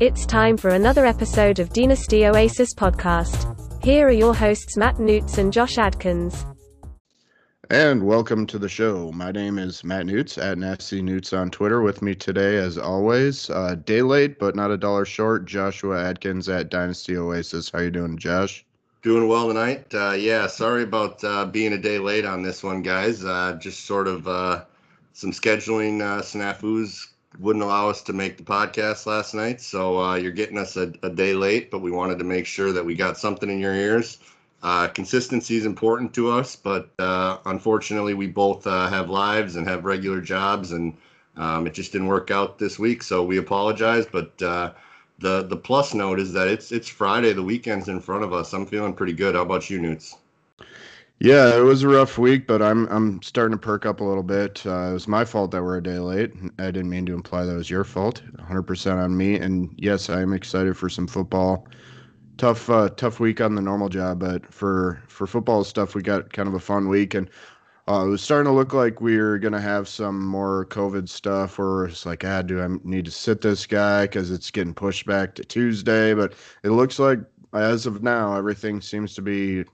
It's time for another episode of Dynasty Oasis podcast. Here are your hosts Matt Newts and Josh Adkins. And welcome to the show. My name is Matt Newts at Nasty Newts on Twitter. With me today, as always, uh, day late but not a dollar short. Joshua Adkins at Dynasty Oasis. How you doing, Josh? Doing well tonight. Uh, yeah, sorry about uh, being a day late on this one, guys. Uh, just sort of uh, some scheduling uh, snafus wouldn't allow us to make the podcast last night. So uh, you're getting us a, a, day late, but we wanted to make sure that we got something in your ears. Uh, consistency is important to us, but uh, unfortunately, we both uh, have lives and have regular jobs, and um, it just didn't work out this week. So we apologize. But uh, the the plus note is that it's it's Friday. The weekend's in front of us. I'm feeling pretty good. How about you, Newts? Yeah, it was a rough week, but I'm I'm starting to perk up a little bit. Uh, it was my fault that we're a day late. I didn't mean to imply that was your fault. 100% on me. And yes, I am excited for some football. Tough uh, tough week on the normal job, but for for football stuff, we got kind of a fun week, and uh, it was starting to look like we were gonna have some more COVID stuff. Where it's like, ah, do I need to sit this guy because it's getting pushed back to Tuesday? But it looks like as of now, everything seems to be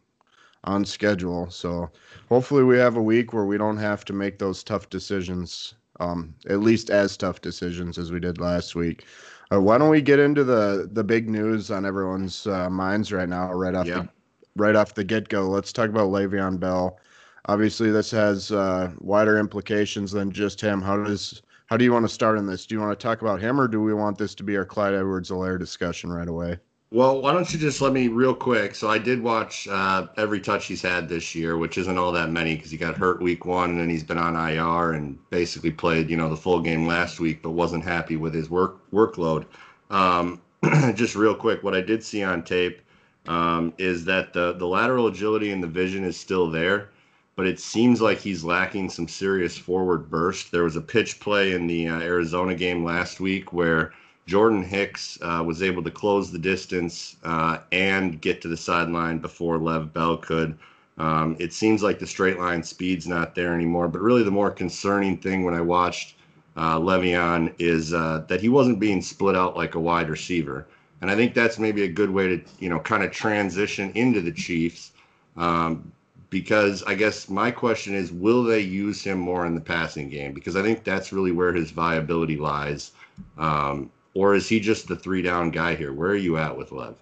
on schedule. So hopefully we have a week where we don't have to make those tough decisions, um, at least as tough decisions as we did last week. Uh, why don't we get into the the big news on everyone's uh, minds right now, right off yeah. the right off the get go? Let's talk about Le'Veon Bell. Obviously, this has uh, wider implications than just him. How does how do you want to start in this? Do you want to talk about him, or do we want this to be our Clyde Edwards-Helaire discussion right away? Well, why don't you just let me real quick? So I did watch uh, every touch he's had this year, which isn't all that many because he got hurt week one and then he's been on IR and basically played, you know, the full game last week, but wasn't happy with his work workload. Um, just real quick, what I did see on tape um, is that the the lateral agility and the vision is still there, but it seems like he's lacking some serious forward burst. There was a pitch play in the uh, Arizona game last week where Jordan Hicks uh, was able to close the distance uh, and get to the sideline before Lev Bell could. Um, it seems like the straight line speed's not there anymore. But really, the more concerning thing when I watched uh, Le'Veon is uh, that he wasn't being split out like a wide receiver. And I think that's maybe a good way to, you know, kind of transition into the Chiefs. Um, because I guess my question is, will they use him more in the passing game? Because I think that's really where his viability lies. Um, or is he just the three down guy here? Where are you at with Lev?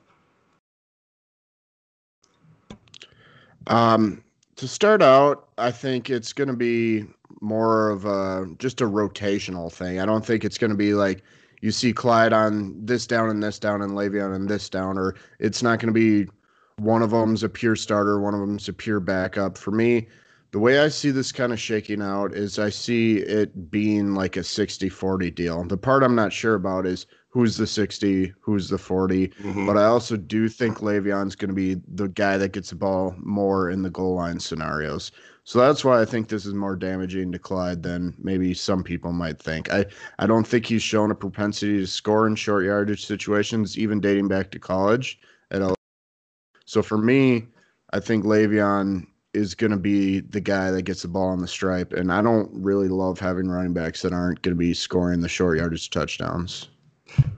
Um, to start out, I think it's going to be more of a just a rotational thing. I don't think it's going to be like you see Clyde on this down and this down and Le'Veon on this down, or it's not going to be one of them's a pure starter, one of them's a pure backup. For me, the way I see this kind of shaking out is I see it being like a 60 40 deal. The part I'm not sure about is who's the 60, who's the 40. Mm-hmm. But I also do think Le'Veon's going to be the guy that gets the ball more in the goal line scenarios. So that's why I think this is more damaging to Clyde than maybe some people might think. I, I don't think he's shown a propensity to score in short yardage situations, even dating back to college at all. So for me, I think Le'Veon is going to be the guy that gets the ball on the stripe. And I don't really love having running backs that aren't going to be scoring the short yardage touchdowns.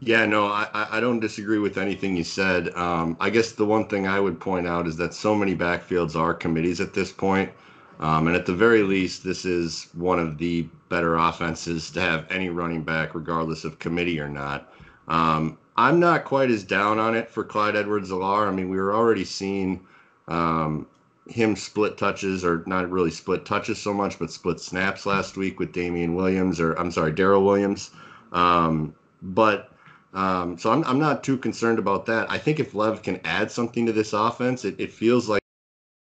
Yeah, no, I, I don't disagree with anything you said. Um, I guess the one thing I would point out is that so many backfields are committees at this point. Um, and at the very least, this is one of the better offenses to have any running back, regardless of committee or not. Um, I'm not quite as down on it for Clyde Edwards-Helaire. I mean, we were already seeing um, him split touches, or not really split touches so much, but split snaps last week with Damien Williams, or I'm sorry, Darrel Williams. Um, but um, so I'm, I'm not too concerned about that. I think if Lev can add something to this offense, it, it feels like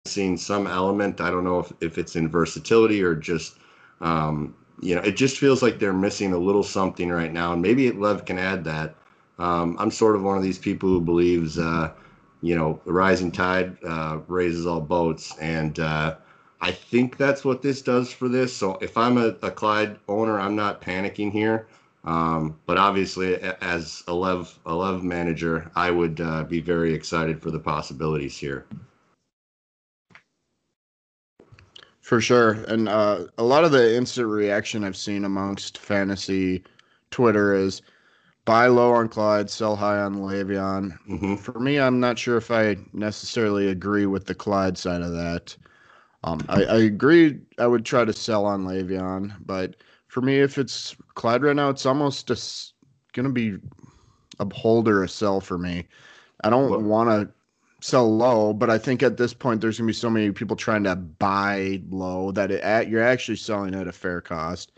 seeing some element. I don't know if, if it's in versatility or just, um, you know, it just feels like they're missing a little something right now. And maybe Lev can add that. Um, I'm sort of one of these people who believes, uh, you know, the rising tide uh, raises all boats. And uh, I think that's what this does for this. So if I'm a, a Clyde owner, I'm not panicking here. Um, but obviously, as a Lev, a Lev manager, I would uh, be very excited for the possibilities here. For sure. And uh, a lot of the instant reaction I've seen amongst fantasy Twitter is buy low on Clyde, sell high on Le'Veon. Mm-hmm. For me, I'm not sure if I necessarily agree with the Clyde side of that. Um, I, I agree. I would try to sell on Le'Veon, but for me, if it's Clyde right now, it's almost just going to be a hold or a sell for me. I don't want to sell low, but I think at this point there's going to be so many people trying to buy low that it, at, you're actually selling at a fair cost.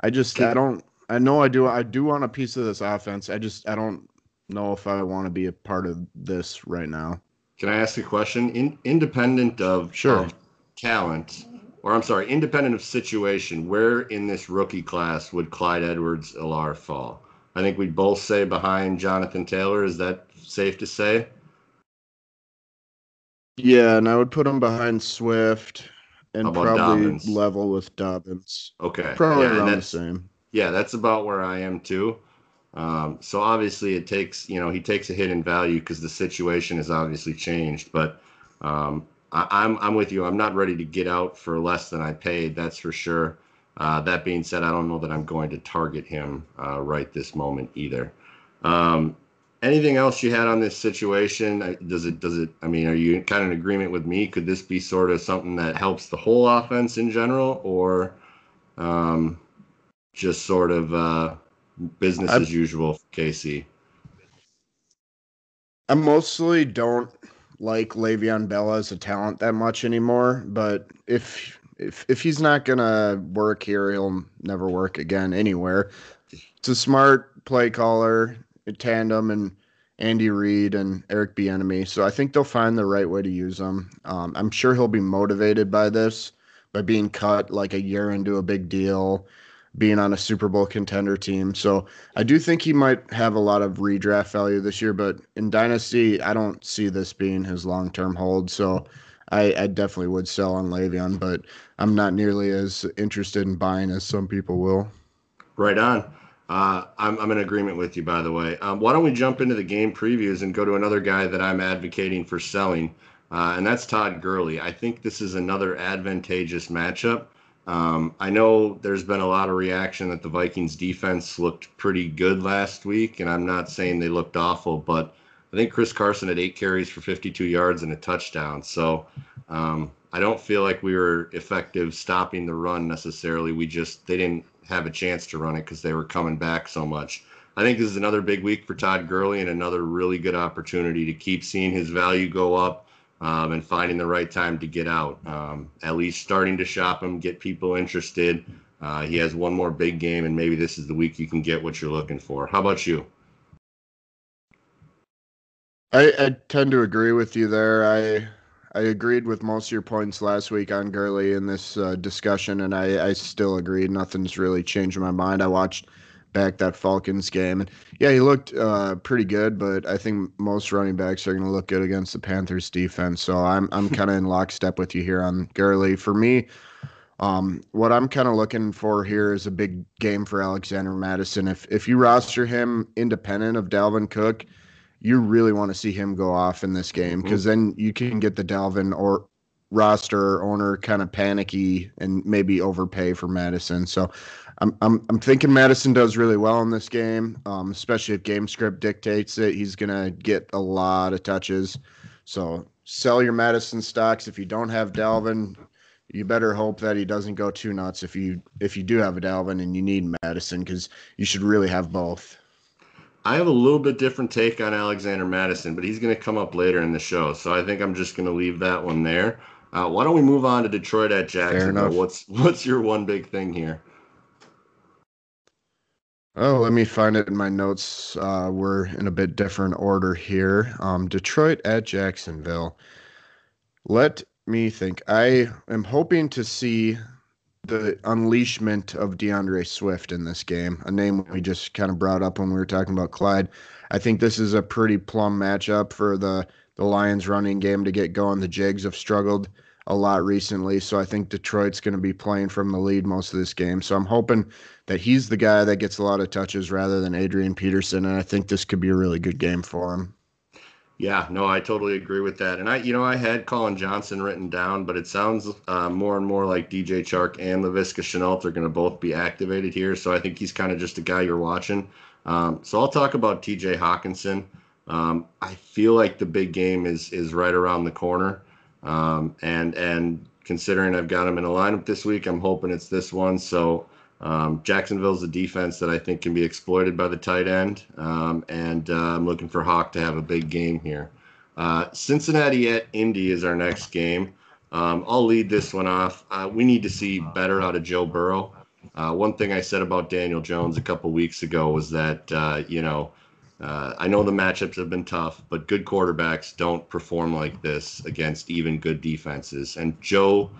I just I don't I know I do I do want a piece of this offense. I just I don't know if I want to be a part of this right now. Can I ask a question? In, independent of, um, Sure. of talent, or I'm sorry, independent of situation, where in this rookie class would Clyde Edwards-Helaire fall? I think we'd both say behind Jonathan Taylor. Is that safe to say? Yeah, and I would put him behind Swift and probably Dobbins? level with Dobbins. Okay. Probably Yeah, around the same. Yeah, that's about where I am too. Um, so obviously it takes, you know, he takes a hit in value because the situation has obviously changed. But um, I, I'm I'm with you. I'm not ready to get out for less than I paid. That's for sure. Uh, that being said, I don't know that I'm going to target him uh, right this moment either. Um, anything else you had on this situation? Does it does it? I mean, are you kind of in agreement with me? Could this be sort of something that helps the whole offense in general, or um, just sort of uh, business I'm- as usual for KC? I mostly don't like Le'Veon Bell as a talent that much anymore, but if if if he's not gonna work here, he'll never work again anywhere. It's a smart play caller, tandem, and Andy Reid and Eric Bieniemy. So I think they'll find the right way to use him. Um, I'm sure he'll be motivated by this, by being cut like a year into a big deal, being on a Super Bowl contender team. So I do think he might have a lot of redraft value this year, but in Dynasty, I don't see this being his long term hold. So I, I definitely would sell on Le'Veon, but I'm not nearly as interested in buying as some people will. Right on. Uh, I'm, I'm in agreement with you, by the way. Um, why don't we jump into the game previews and go to another guy that I'm advocating for selling, uh, and that's Todd Gurley. I think this is another advantageous matchup. Um, I know there's been a lot of reaction that the Vikings defense looked pretty good last week, and I'm not saying they looked awful, but I think Chris Carson had eight carries for 52 yards and a touchdown. So um, I don't feel like we were effective stopping the run necessarily. We just they didn't have a chance to run it because they were coming back so much. I think this is another big week for Todd Gurley and another really good opportunity to keep seeing his value go up um, and finding the right time to get out. Um, at least starting to shop him, get people interested. Uh, he has one more big game, and maybe this is the week you can get what you're looking for. How about you? I, I tend to agree with you there. I I agreed with most of your points last week on Gurley in this uh, discussion, and I, I still agreed. Nothing's really changed my mind. I watched back that Falcons game, and yeah, he looked uh, pretty good. But I think most running backs are going to look good against the Panthers defense. So I'm I'm kind of in lockstep with you here on Gurley. For me, um, what I'm kind of looking for here is a big game for Alexander Mattison. If if you roster him independent of Dalvin Cook you really want to see him go off in this game because then you can get the Dalvin or roster owner kind of panicky and maybe overpay for Mattison. So I'm I'm I'm thinking Mattison does really well in this game, um, especially if game script dictates it. He's gonna get a lot of touches. So sell your Mattison stocks if you don't have Dalvin. You better hope that he doesn't go too nuts if you if you do have a Dalvin and you need Mattison because you should really have both. I have a little bit different take on Alexander Mattison, but he's going to come up later in the show. So I think I'm just going to leave that one there. Uh, why don't we move on to Detroit at Jacksonville? enough. What's what's your one big thing here? Oh, let me find it in my notes. Uh, we're in a bit different order here. Um, Detroit at Jacksonville. Let me think. I am hoping to see the unleashment of DeAndre Swift in this game, a name we just kind of brought up when we were talking about Clyde. I think this is a pretty plum matchup for the the Lions running game to get going. The Jags have struggled a lot recently, so I think Detroit's going to be playing from the lead most of this game. So I'm hoping that he's the guy that gets a lot of touches rather than Adrian Peterson, and I think this could be a really good game for him. Yeah, no, I totally agree with that. And I, you know, I had Collin Johnson written down, but it sounds uh, more and more like DJ Chark and Laviska Shenault are going to both be activated here. So I think he's kind of just a guy you're watching. Um, so I'll talk about TJ Hockenson. Um, I feel like the big game is is right around the corner, um, and and considering I've got him in a lineup this week, I'm hoping it's this one. So um, Jacksonville's a defense that I think can be exploited by the tight end, um, and uh, I'm looking for Hawk to have a big game here. Uh, Cincinnati at Indy is our next game. Um, I'll lead this one off. Uh, we need to see better out of Joe Burrow. Uh, one thing I said about Daniel Jones a couple weeks ago was that uh, you know uh, I know the matchups have been tough, but good quarterbacks don't perform like this against even good defenses. And Joe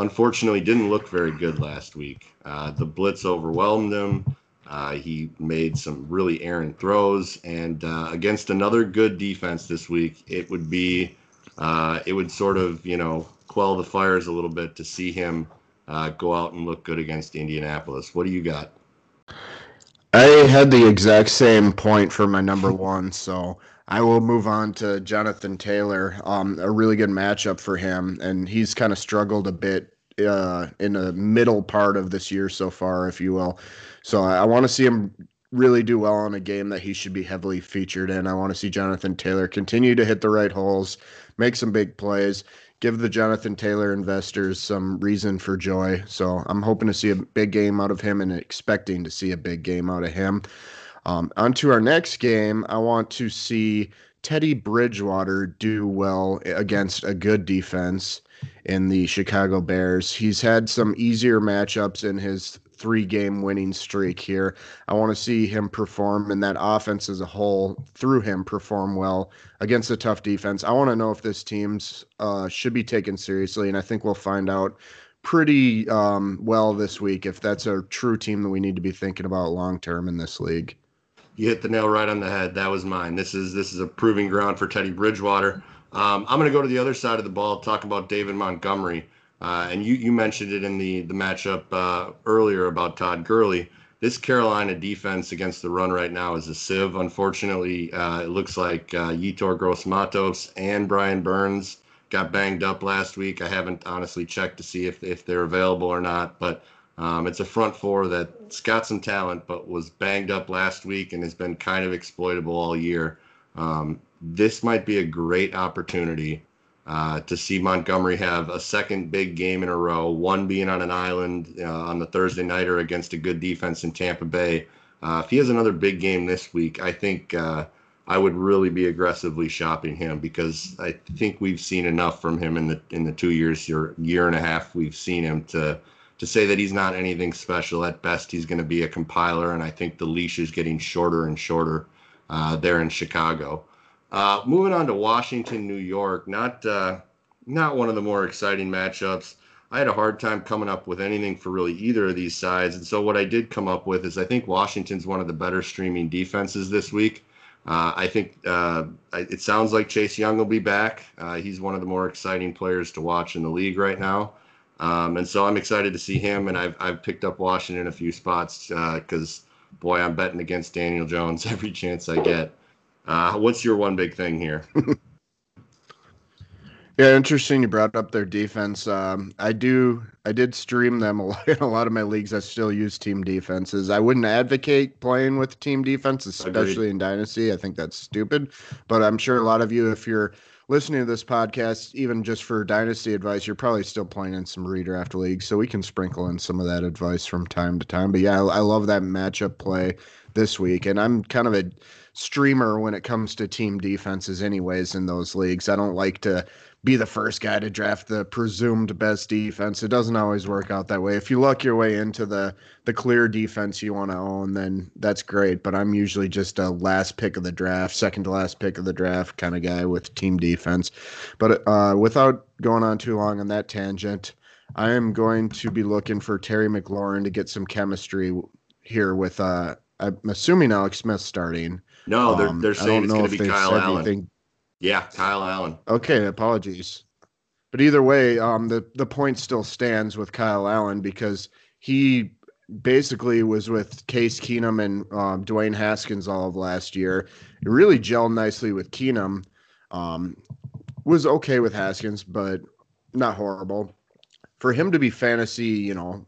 unfortunately didn't look very good last week. Uh, the blitz overwhelmed him. Uh, he made some really errant throws, and uh, against another good defense this week, it would be uh, it would sort of you know quell the fires a little bit to see him uh, go out and look good against Indianapolis. What do you got? I had the exact same point for my number one, so I will move on to Jonathan Taylor. Um, a really good matchup for him, and he's kind of struggled a bit uh, in the middle part of this year so far, if you will. So I, I want to see him really do well in a game that he should be heavily featured in. I want to see Jonathan Taylor continue to hit the right holes, make some big plays, give the Jonathan Taylor investors some reason for joy. So I'm hoping to see a big game out of him and expecting to see a big game out of him. Um, on to our next game, I want to see Teddy Bridgewater do well against a good defense in the Chicago Bears. He's had some easier matchups in his three game winning streak here. I want to see him perform and that offense as a whole through him perform well against a tough defense. I want to know if this team's uh, should be taken seriously, and I think we'll find out pretty um, well this week if that's a true team that we need to be thinking about long term in this league you hit the nail right on the head. That was mine. This is this is a proving ground for Teddy Bridgewater. Um, I'm going to go to the other side of the ball, talk about David Montgomery. Uh, and you you mentioned it in the the matchup uh, earlier about Todd Gurley. This Carolina defense against the run right now is a sieve. Unfortunately, uh, it looks like uh, Yetur Gross Matos and Brian Burns got banged up last week. I haven't honestly checked to see if if they're available or not, but um, it's a front four that's got some talent, but was banged up last week and has been kind of exploitable all year. Um, this might be a great opportunity uh, to see Montgomery have a second big game in a row, one being on an island uh, on the Thursday nighter against a good defense in Tampa Bay. Uh, if he has another big game this week, I think uh, I would really be aggressively shopping him because I think we've seen enough from him in the in the two years or year and a half we've seen him to to say that he's not anything special. At best, he's going to be a compiler, and I think the leash is getting shorter and shorter uh, there in Chicago. Uh, moving on to Washington, New York, not uh, not one of the more exciting matchups. I had a hard time coming up with anything for really either of these sides, and so what I did come up with is I think Washington's one of the better streaming defenses this week. Uh, I think uh, it sounds like Chase Young will be back. Uh, he's one of the more exciting players to watch in the league right now. Um, and so I'm excited to see him. And I've, I've picked up Washington a few spots because, uh, boy, I'm betting against Daniel Jones every chance I get. Uh, what's your one big thing here? yeah, interesting. You brought up their defense. Um, I do. I did stream them a lot in a lot of my leagues. I still use team defenses. I wouldn't advocate playing with team defense, especially Agreed. in dynasty. I think that's stupid. But I'm sure a lot of you, if you're listening to this podcast, even just for dynasty advice, you're probably still playing in some redraft leagues, so we can sprinkle in some of that advice from time to time. But yeah, I, I love that matchup play this week, and I'm kind of a streamer when it comes to team defenses, anyways. In those leagues, I don't like to be the first guy to draft the presumed best defense. It doesn't always work out that way. If you luck your way into the the clear defense you want to own, then that's great. But I'm usually just a last pick of the draft, second to last pick of the draft kind of guy with team defense. But uh, without going on too long on that tangent, I am going to be looking for Terry McLaurin to get some chemistry here with. Uh, I'm assuming Alex Smith starting. No, they're they're um, saying it's going to be Kyle Allen. Anything yeah, Kyle Allen. Okay, apologies. But either way, um, the the point still stands with Kyle Allen because he basically was with Case Keenum and um, Dwayne Haskins all of last year. It really gelled nicely with Keenum. Um, was okay with Haskins, but not horrible. For him to be fantasy, you know,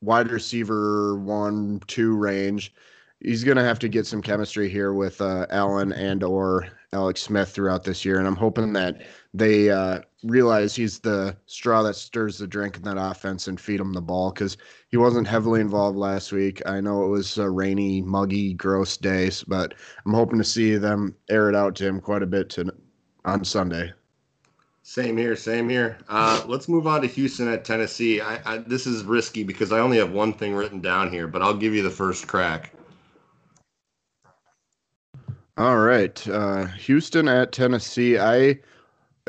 wide receiver one, two range, he's to have to get some chemistry here with uh, Allen and or Alex Smith throughout this year, and I'm hoping that they uh, realize he's the straw that stirs the drink in that offense and feed him the ball because he wasn't heavily involved last week. I know it was a rainy, muggy, gross day, but I'm hoping to see them air it out to him quite a bit to, on Sunday. Same here, same here. Uh, let's move on to Houston at Tennessee. I, I, this is risky because I only have one thing written down here, but I'll give you the first crack. All right, uh, Houston at Tennessee. I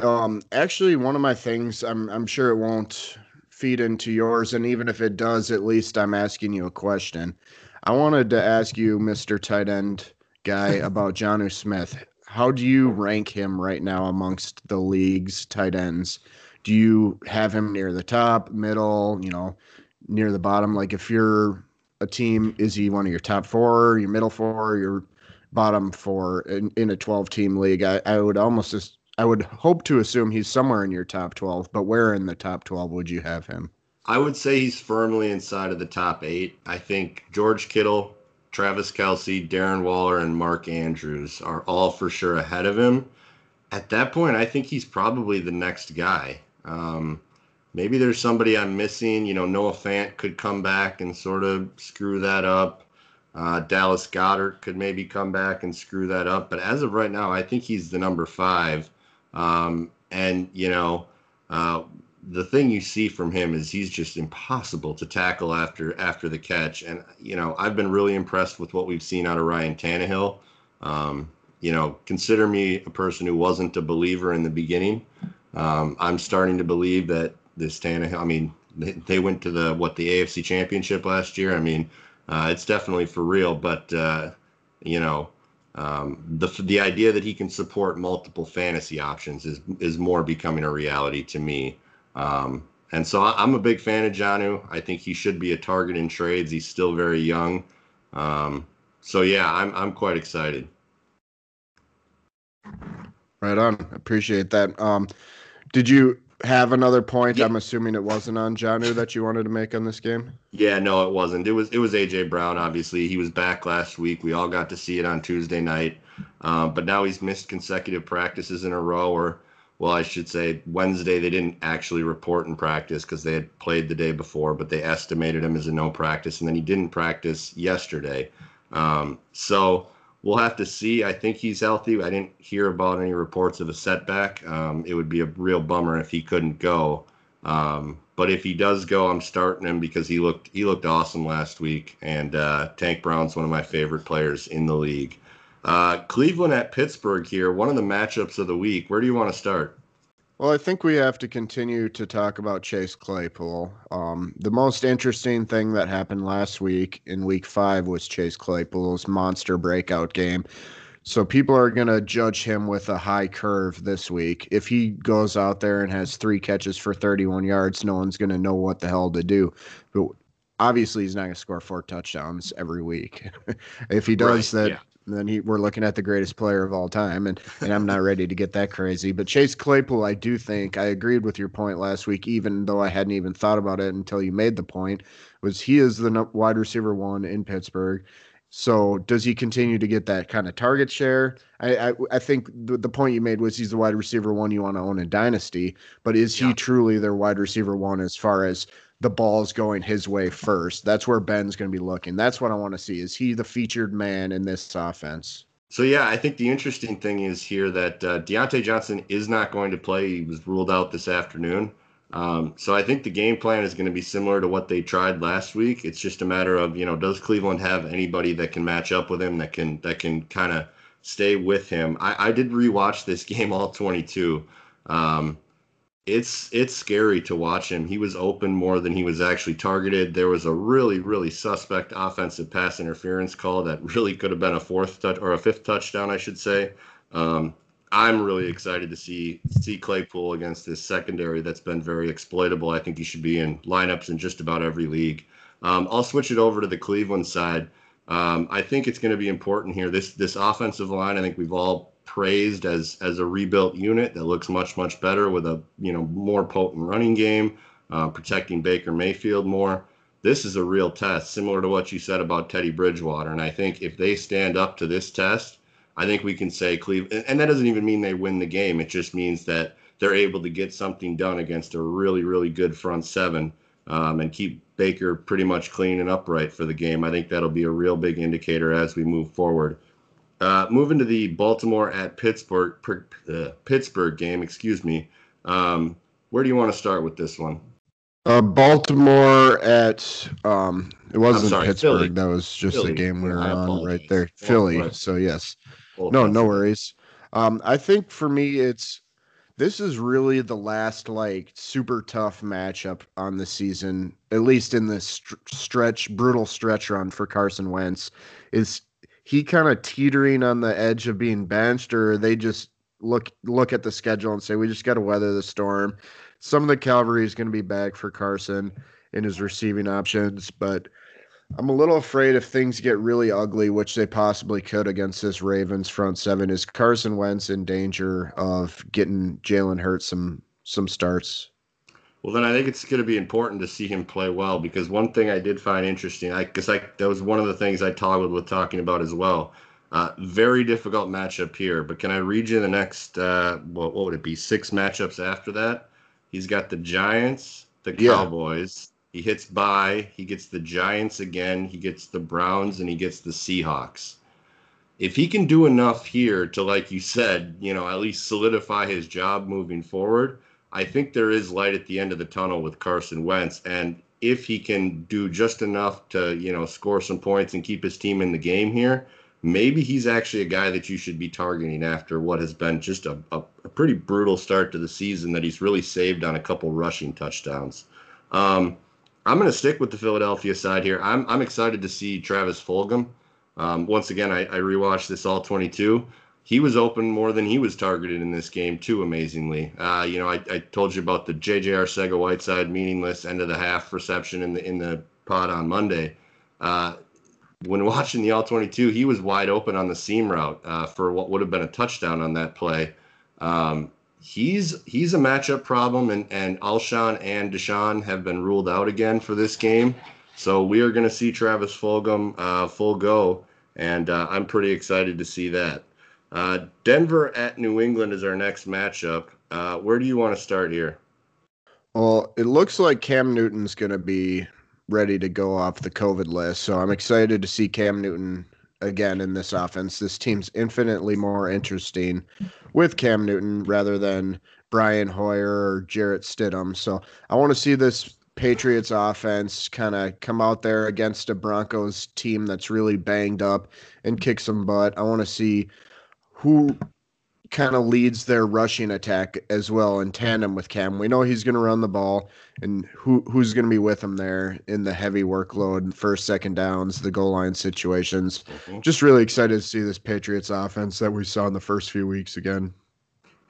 um, actually one of my things. I'm I'm sure it won't feed into yours, and even if it does, at least I'm asking you a question. I wanted to ask you, Mister Tight End guy, about Jonnu Smith. How do you rank him right now amongst the league's tight ends? Do you have him near the top, middle, you know, near the bottom? Like if you're a team, is he one of your top four, your middle four, your bottom four in, in a 12 team league. I, I would almost just, I would hope to assume he's somewhere in your top 12, but where in the top 12 would you have him? I would say he's firmly inside of the top eight. I think George Kittle, Travis Kelce, Darren Waller, and Mark Andrews are all for sure ahead of him. At that point, I think he's probably the next guy. Um, maybe there's somebody I'm missing. You know, Noah Fant could come back and sort of screw that up. Uh, Dallas Goedert could maybe come back and screw that up, but as of right now, I think he's the number five. Um, and you know, uh, the thing you see from him is he's just impossible to tackle after after the catch. And you know, I've been really impressed with what we've seen out of Ryan Tannehill. Um, you know, consider me a person who wasn't a believer in the beginning. Um, I'm starting to believe that this Tannehill. I mean, they, they went to the what the AFC Championship last year. I mean uh, it's definitely for real. But uh, you know, um, the the idea that he can support multiple fantasy options is is more becoming a reality to me. Um, and so I, am a big fan of Jonnu. I think he should be a target in trades. He's still very young. Um, so yeah, I'm I'm quite excited. Right on. Appreciate that. Um, did you have another point? Yeah. I'm assuming it wasn't on Jonnu that you wanted to make on this game. Yeah, no, it wasn't. It was it was AJ Brown. Obviously, he was back last week. We all got to see it on Tuesday night, um, but now he's missed consecutive practices in a row. Or, well, I should say Wednesday they didn't actually report in practice because they had played the day before, but they estimated him as a no practice, and then he didn't practice yesterday. Um, so we'll have to see. I think he's healthy. I didn't hear about any reports of a setback. Um, it would be a real bummer if he couldn't go. Um, but if he does go, I'm starting him because he looked he looked awesome last week. And uh, Tank Brown's one of my favorite players in the league. Uh, Cleveland at Pittsburgh here, one of the matchups of the week. Where do you want to start? Well, I think we have to continue to talk about Chase Claypool. Um, the most interesting thing that happened last week in week five was Chase Claypool's monster breakout game. So people are going to judge him with a high curve this week. If he goes out there and has three catches for 31 yards, no one's going to know what the hell to do. But obviously, he's not going to score four touchdowns every week. if he does right, that, yeah then he, we're looking at the greatest player of all time, and and I'm not ready to get that crazy. But Chase Claypool, I do think I agreed with your point last week, even though I hadn't even thought about it until you made the point. Was he is the wide receiver one in Pittsburgh? So does he continue to get that kind of target share? I I, I think the, the point you made was he's the wide receiver one you want to own in dynasty, but is he truly their wide receiver one as far as the ball's going his way first. That's where Ben's going to be looking. That's what I want to see. Is he the featured man in this offense? So yeah, I think the interesting thing is here that uh, Diontae Johnson is not going to play. He was ruled out this afternoon. Um, so I think the game plan is going to be similar to what they tried last week. It's just a matter of you know does Cleveland have anybody that can match up with him that can that can kind of stay with him. I, I did rewatch this game all 22. Um, it's it's scary to watch him. He was open more than he was actually targeted. There was a really really suspect offensive pass interference call that really could have been a fourth touch or a fifth touchdown, I should say. Um, I'm really excited to see see Claypool against this secondary that's been very exploitable. I think he should be in lineups in just about every league. Um, I'll switch it over to the Cleveland side. Um, I think it's going to be important here. This this offensive line, I think we've all praised as as a rebuilt unit that looks much much better with a you know more potent running game, uh, protecting Baker Mayfield more. This is a real test, similar to what you said about Teddy Bridgewater. And I think if they stand up to this test, I think we can say Cleveland, and that doesn't even mean they win the game. It just means that they're able to get something done against a really, really good front seven um, and keep Baker pretty much clean and upright for the game. I think that'll be a real big indicator as we move forward. Uh, moving to the Baltimore at Pittsburgh uh, Pittsburgh game, excuse me. Um, where do you want to start with this one? Uh, Baltimore at um, it wasn't sorry, Pittsburgh. Philly. That was just Philly. the game we were I on apologize. right there. Philly. So yes, no, no worries. Um, I think for me, it's this is really the last like super tough matchup on the season, at least in this str- stretch, brutal stretch run for Carson Wentz. Is he kind of teetering on the edge of being benched, or they just look look at the schedule and say we just got to weather the storm? Some of the cavalry is going to be back for Carson in his receiving options, but I'm a little afraid if things get really ugly, which they possibly could against this Ravens front seven, is Carson Wentz in danger of getting Jalen Hurts some some starts? Well, then I think it's going to be important to see him play well because one thing I did find interesting, I because I that was one of the things I toggled with talking about as well. Uh, very difficult matchup here, but can I read you the next? Uh, what, what would it be? Six matchups after that. He's got the Giants, the Yeah. Cowboys. He hits bye. He gets the Giants again. He gets the Browns, and he gets the Seahawks. If he can do enough here to, like you said, you know, at least solidify his job moving forward, I think there is light at the end of the tunnel with Carson Wentz. And if he can do just enough to, you know, score some points and keep his team in the game here, maybe he's actually a guy that you should be targeting after what has been just a, a, a pretty brutal start to the season that he's really saved on a couple rushing touchdowns. Um, I'm going to stick with the Philadelphia side here. I'm, I'm excited to see Travis Fulgham. Um, once again, I, I rewatched this all 22 he was open more than he was targeted in this game too amazingly. Uh, you know I, I told you about the jj arcega whiteside meaningless end of the half reception in the in the pod on monday. Uh, when watching the all 22 he was wide open on the seam route uh, for what would have been a touchdown on that play. Um, he's he's a matchup problem and and alshon and DeSean have been ruled out again for this game. So we are going to see travis fulgham uh, full go and uh, i'm pretty excited to see that uh, Denver at New England is our next matchup. Uh, where do you want to start here? Well, it looks like Cam Newton's going to be ready to go off the COVID list. So I'm excited to see Cam Newton again in this offense. This team's infinitely more interesting with Cam Newton rather than Brian Hoyer or Jarrett Stidham. So I want to see this Patriots offense kind of come out there against a Broncos team that's really banged up and kick some butt. I want to see who kind of leads their rushing attack as well in tandem with Cam. We know he's going to run the ball, and who who's going to be with him there in the heavy workload, first, second downs, the goal line situations. Mhm. Just really excited to see this Patriots offense that we saw in the first few weeks again.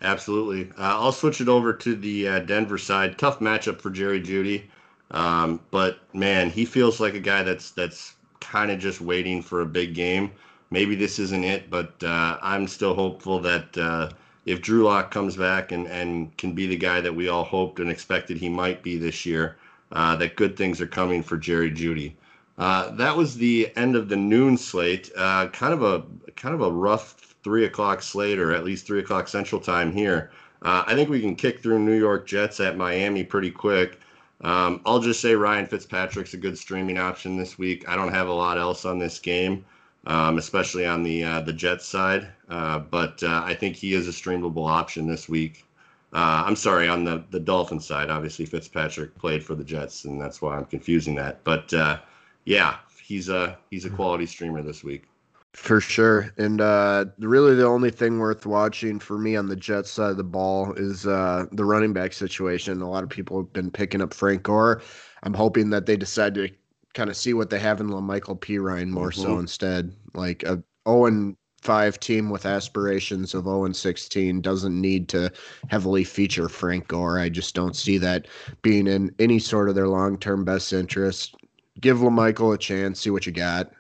Absolutely. Uh, I'll switch it over to the uh, Denver side. Tough matchup for Jerry Jeudy, um, but man, he feels like a guy that's that's kind of just waiting for a big game. Maybe this isn't it, but uh, I'm still hopeful that uh, if Drew Lock comes back and, and can be the guy that we all hoped and expected he might be this year, uh, that good things are coming for Jerry Jeudy. Uh, that was the end of the noon slate. Uh, kind of a kind of a rough three o'clock slate, or at least three o'clock Central Time here. Uh, I think we can kick through New York Jets at Miami pretty quick. Um, I'll just say Ryan Fitzpatrick's a good streaming option this week. I don't have a lot else on this game, um, especially on the uh, the Jets side. Uh, but uh, I think he is a streamable option this week. Uh, I'm sorry, on the the Dolphins side. Obviously, Fitzpatrick played for the Jets, and that's why I'm confusing that. But uh, yeah, he's a he's a quality streamer this week. For sure. And uh, really, the only thing worth watching for me on the Jets side of the ball is uh, the running back situation. A lot of people have been picking up Frank Gore. I'm hoping that they decide to kind of see what they have in Michael P. Ryan more so Mhm. instead. Like a 0 5 team with aspirations of 0 16 doesn't need to heavily feature Frank Gore. I just don't see that being in any sort of their long term best interest. give La'Mical a chance, see what you got,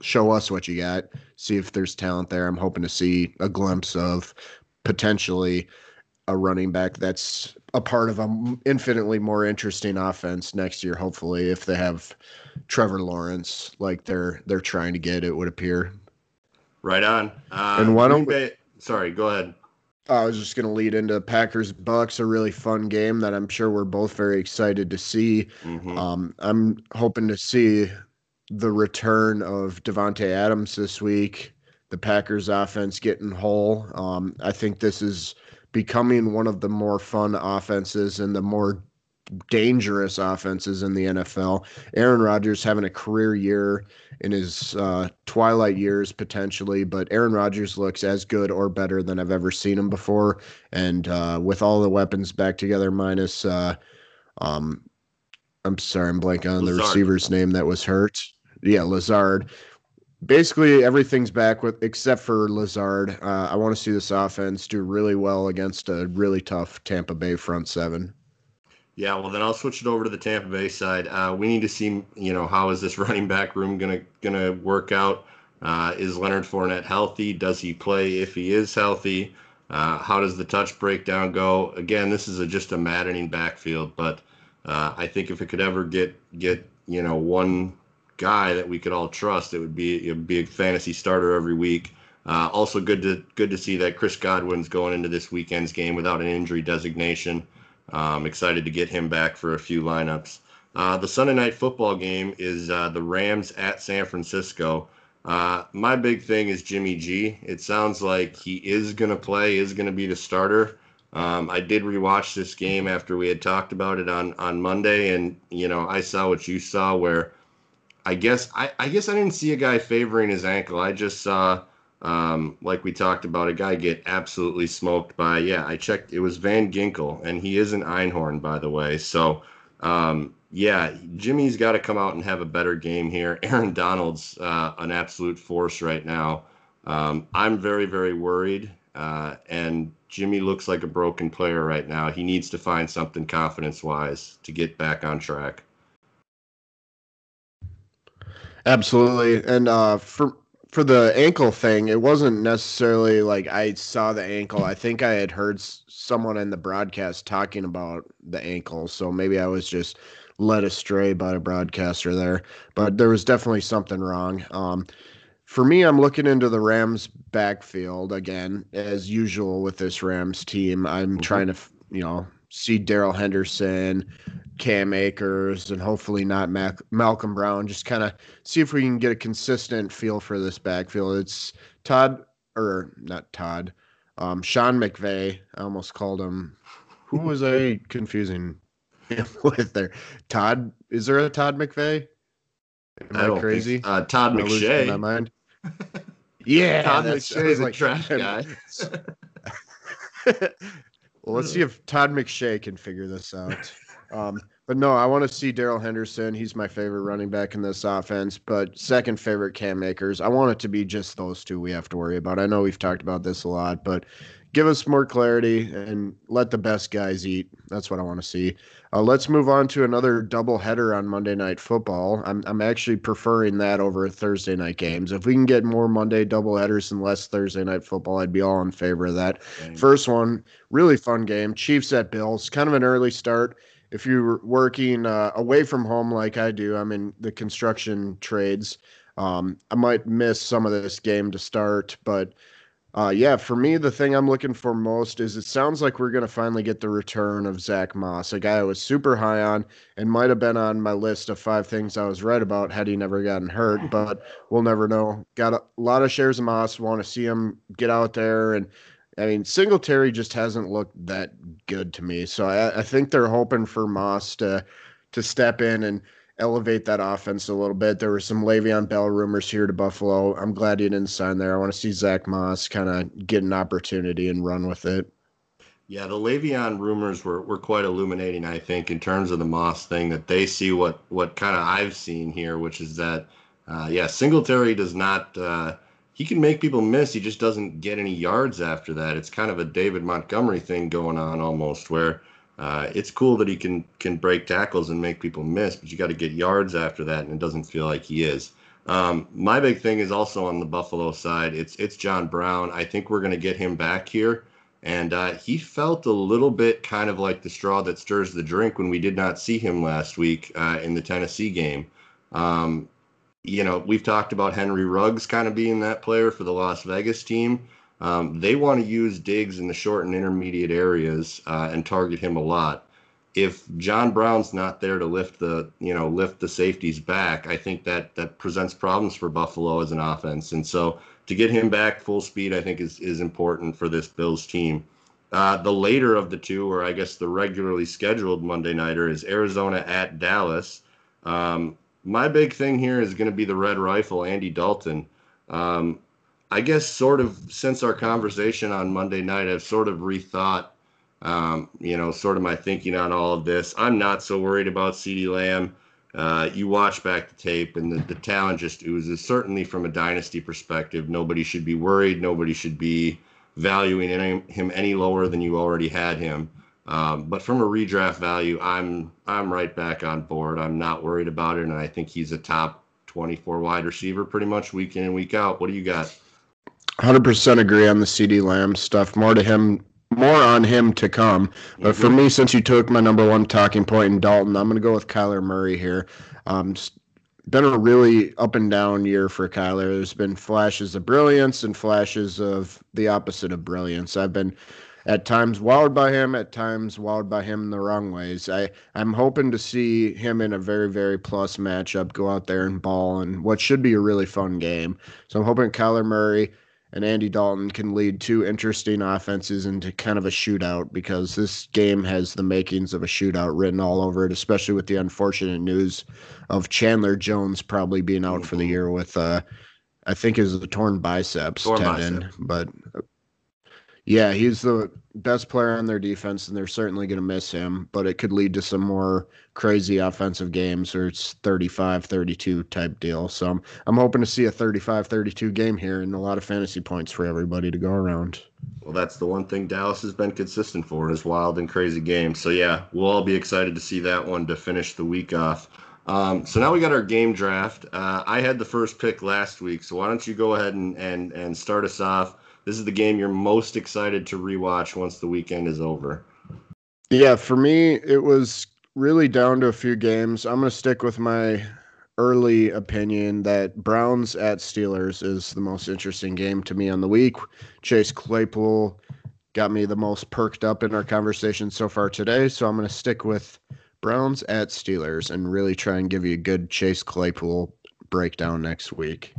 show us what you got, see if there's talent there. I'm hoping to see a glimpse of potentially a running back that's a part of a infinitely more interesting offense next year. Hopefully, if they have Trevor Lawrence like they're they're trying to get, it would appear. Right on. Uh, and why don't we, sorry, go ahead. I was just going to lead into Packers Bucks, a really fun game that I'm sure we're both very excited to see. Mm-hmm. Um, I'm hoping to see the return of Davante Adams this week. The Packers offense getting whole. Um, I think this is becoming one of the more fun offenses and the more dangerous offenses in the NFL. Aaron Rodgers having a career year in his uh, twilight years potentially, but Aaron Rodgers looks as good or better than I've ever seen him before. And uh, with all the weapons back together, minus uh, um, I'm sorry, I'm blanking on Lazard. the receiver's name that was hurt. Yeah, Lazard basically everything's back with except for Lazard. Uh, I want to see this offense do really well against a really tough Tampa Bay front seven. Yeah, well then I'll switch it over to the Tampa Bay side. Uh, we need to see, you know, how is this running back room gonna gonna work out? Uh, is Leonard Fournette healthy? Does he play if he is healthy? Uh, how does the touch breakdown go? Again, this is a, just a maddening backfield, but uh, I think if it could ever get get you know one guy that we could all trust, it would be a big fantasy starter every week. Uh, also, good to good to see that Chris Godwin's going into this weekend's game without an injury designation. Um, excited to get him back for a few lineups. Uh, the Sunday night football game is uh, the Rams at San Francisco. Uh, my big thing is Jimmy G. It sounds like he is going to play, is going to be the starter. Um, I did rewatch this game after we had talked about it on on Monday, and you know I saw what you saw, where I guess I, I guess I didn't see a guy favoring his ankle. I just saw, um, like we talked about, a guy get absolutely smoked by. Yeah, I checked. It was Van Ginkel, and he is an Einhorn, by the way. So, um, yeah, Jimmy's got to come out and have a better game here. Aaron Donald's uh, an absolute force right now. Um, I'm very very worried, uh, and Jimmy looks like a broken player right now. He needs to find something confidence wise to get back on track. Absolutely. And uh, for for the ankle thing, it wasn't necessarily like I saw the ankle. I think I had heard someone in the broadcast talking about the ankle, so maybe I was just led astray by a broadcaster there. But there was definitely something wrong. Um, for me, I'm looking into the Rams backfield again, as usual with this Rams team. I'm mm-hmm. trying to, you know, see Darrell Henderson, Cam Akers, and hopefully not Mac- Malcolm Brown. Just kind of see if we can get a consistent feel for this backfield. It's Todd or not Todd, um, Sean McVay. I almost called him. Who was I confusing him with there? Todd? Is there a Todd McVay? Am I, I crazy? Think, uh, Todd McShay. My mind. yeah, Todd McShay is like, a trash guy. Well, let's see if Todd McShay can figure this out. Um, but no, I want to see Darrell Henderson. He's my favorite running back in this offense. But second favorite Cam Akers. I want it to be just those two we have to worry about. I know we've talked about this a lot, but give us more clarity and let the best guys eat. That's what I want to see. Uh, let's move on to another double header on Monday Night Football. I'm I'm actually preferring that over Thursday night games. If we can get more Monday double headers and less Thursday night football, I'd be all in favor of that. First one, really fun game. Chiefs at Bills. Kind of an early start if you're working uh, away from home like I do, I'm in the construction trades. Um, I might miss some of this game to start, but uh, yeah, for me, the thing I'm looking for most is it sounds like we're going to finally get the return of Zach Moss, a guy I was super high on and might have been on my list of five things I was right about had he never gotten hurt, but we'll never know. Got a lot of shares of Moss, want to see him get out there and I mean, Singletary just hasn't looked that good to me. So I, I, think they're hoping for Moss to to step in and elevate that offense a little bit. There were some Le'Veon Bell rumors here to Buffalo. I'm glad he didn't sign there. I want to see Zach Moss kind of get an opportunity and run with it. Yeah, the Le'Veon rumors were, were quite illuminating, I think, in terms of the Moss thing, that they see what, what kind of I've seen here, which is that, uh, yeah, Singletary does not uh, he can make people miss. He just doesn't get any yards after that. It's kind of a David Montgomery thing going on almost, where Uh, it's cool that he can can break tackles and make people miss, but you got to get yards after that, and it doesn't feel like he is. Um, my big thing is also on the Buffalo side. It's it's John Brown. I think we're going to get him back here, and uh, he felt a little bit kind of like the straw that stirs the drink when we did not see him last week uh, in the Tennessee game. Um, you know, we've talked about Henry Ruggs kind of being that player for the Las Vegas team. Um, they want to use Diggs in the short and intermediate areas uh, and target him a lot if John Brown's not there to lift the you know lift the safeties back, I think that that presents problems for Buffalo as an offense. And so to get him back full speed, I think is is important for this Bills team. Uh, the later of the two, or I guess the regularly scheduled Monday nighter, is Arizona at Dallas. Um, my big thing here is going to be the Red Rifle, Andy Dalton. Um, I guess sort of since our conversation on Monday night, I've sort of rethought um, you know, sort of my thinking on all of this. I'm not so worried about CeeDee Lamb. Uh, you watch back the tape, and the, the talent just oozes. Certainly, from a dynasty perspective, nobody should be worried. Nobody should be valuing any, him any lower than you already had him. Um, but from a redraft value, I'm I'm right back on board. I'm not worried about it, and I think he's a top 24 wide receiver pretty much week in and week out. What do you got? 100% agree on the CeeDee Lamb stuff. More to him more on him to come. But for me, since you took my number one talking point in Dalton, I'm going to go with Kyler Murray here. Um, been a really up and down year for Kyler. There's been flashes of brilliance and flashes of the opposite of brilliance. I've been at times wowed by him, at times wowed by him in the wrong ways. I, I'm hoping to see him in a very, very plus matchup, go out there and ball and what should be a really fun game. So I'm hoping Kyler Murray and Andy Dalton can lead two interesting offenses into kind of a shootout because this game has the makings of a shootout written all over it, especially with the unfortunate news of Chandler Jones probably being out mm-hmm. for the mm-hmm. year with, uh, I think, is a torn biceps torn tendon. Bicep. But yeah, he's the best player on their defense, and they're certainly going to miss him. But it could lead to some more crazy offensive games or it's 35 32 type deal. So I'm, I'm hoping to see a 35 32 game here and a lot of fantasy points for everybody to go around. Well, that's the one thing Dallas has been consistent for is wild and crazy games. So, yeah, we'll all be excited to see that one to finish the week off. Um, so now we got our game draft. Uh, I had the first pick last week, so why don't you go ahead and, and, and start us off? This is the game you're most excited to rewatch once the weekend is over. Yeah, for me, it was really down to a few games. I'm going to stick with my early opinion that Browns at Steelers is the most interesting game to me on the week. Chase Claypool got me the most perked up in our conversation so far today, so I'm going to stick with Browns at Steelers and really try and give you a good Chase Claypool breakdown next week.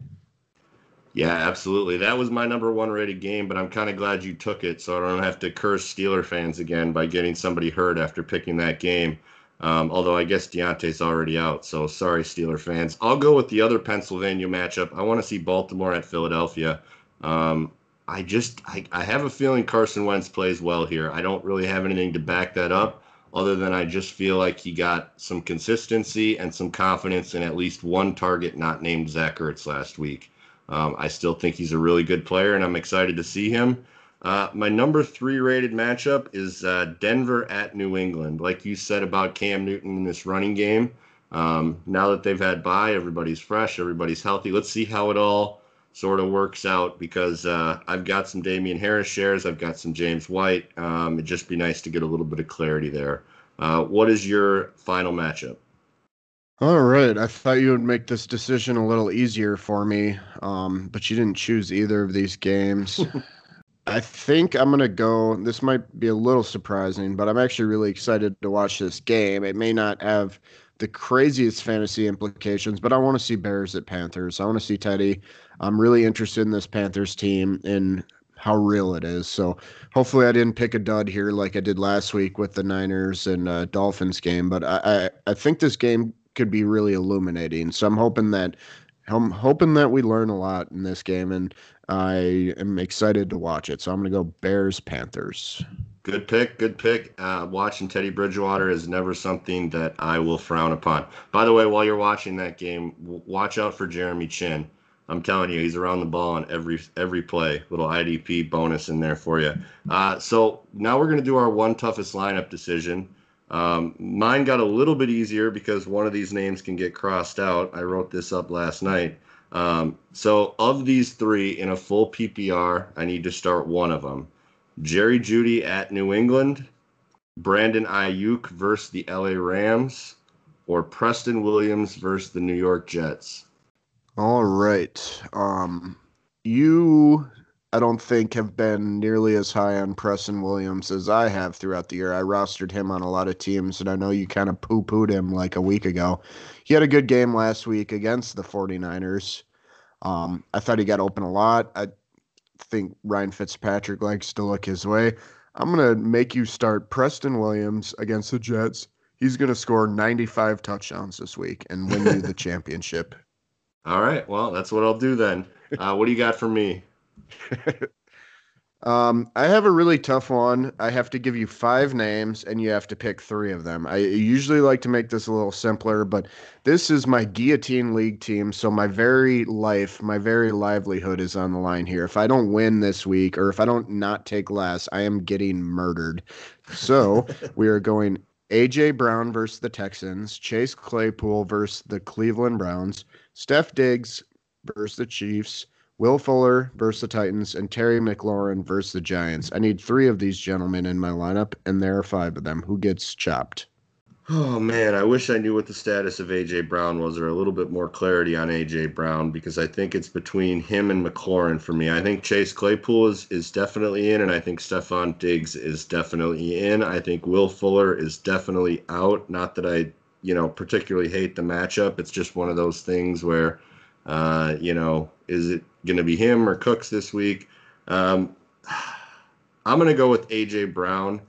Yeah, absolutely. That was my number one rated game, but I'm kind of glad you took it so I don't have to curse Steeler fans again by getting somebody hurt after picking that game. Um, although I guess Diontae's already out, so sorry, Steeler fans. I'll go with the other Pennsylvania matchup. I want to see Baltimore at Philadelphia. Um, I just I, I have a feeling Carson Wentz plays well here. I don't really have anything to back that up, other than I just feel like he got some consistency and some confidence in at least one target not named Zach Ertz last week. Um, I still think he's a really good player, and I'm excited to see him. Uh, my number three rated matchup is uh, Denver at New England. Like you said about Cam Newton in this running game, um, now that they've had bye, everybody's fresh, everybody's healthy. Let's see how it all sort of works out because uh, I've got some Damien Harris shares, I've got some James White. Um, it'd just be nice to get a little bit of clarity there. Uh, what is your final matchup? All right. I thought you would make this decision a little easier for me, um, but you didn't choose either of these games. I think I'm going to go. This might be a little surprising, but I'm actually really excited to watch this game. It may not have the craziest fantasy implications, but I want to see Bears at Panthers. I want to see Teddy. I'm really interested in this Panthers team and how real it is. So hopefully I didn't pick a dud here like I did last week with the Niners and uh, Dolphins game, but I, I, I think this game could be really illuminating. So I'm hoping that I'm hoping that we learn a lot in this game, and I am excited to watch it. So I'm going to go Bears Panthers. Good pick, good pick. Uh, watching Teddy Bridgewater is never something that I will frown upon. By the way, while you're watching that game, watch out for Jeremy Chinn. I'm telling you, he's around the ball on every every play. Little IDP bonus in there for you. Uh, so now we're going to do our one toughest lineup decision. Um, mine got a little bit easier because one of these names can get crossed out. I wrote this up last night. Um, so of these three in a full PPR, I need to start one of them. Jerry Jeudy at New England, Brandon Aiyuk versus the LA Rams, or Preston Williams versus the New York Jets. All right. Um, you, I don't think, have been nearly as high on Preston Williams as I have throughout the year. I rostered him on a lot of teams, and I know you kind of poo pooed him like a week ago. He had a good game last week against the 49ers. Um, I thought he got open a lot. I think Ryan Fitzpatrick likes to look his way. I'm going to make you start Preston Williams against the Jets. He's going to score 95 touchdowns this week and win you the championship. All right. Well, that's what I'll do then. Uh, what do you got for me? um, I have a really tough one. I have to give you five names, and you have to pick three of them. I usually like to make this a little simpler, but this is my guillotine league team, so my very life, my very livelihood is on the line here. If I don't win this week, or if I don't not take less, I am getting murdered. So we are going AJ Brown versus the Texans, Chase Claypool versus the Cleveland Browns. Steph Diggs versus the Chiefs, Will Fuller versus the Titans, and Terry McLaurin versus the Giants. I need three of these gentlemen in my lineup, and there are five of them. Who gets chopped? Oh man, I wish I knew what the status of AJ Brown was, or a little bit more clarity on AJ Brown, because I think it's between him and McLaurin for me. I think Chase Claypool is, is definitely in, and I think Stefon Diggs is definitely in. I think Will Fuller is definitely out. Not that I you know, particularly hate the matchup. It's just one of those things where, uh, you know, is it going to be him or Cooks this week? Um, I'm going to go with AJ Brown,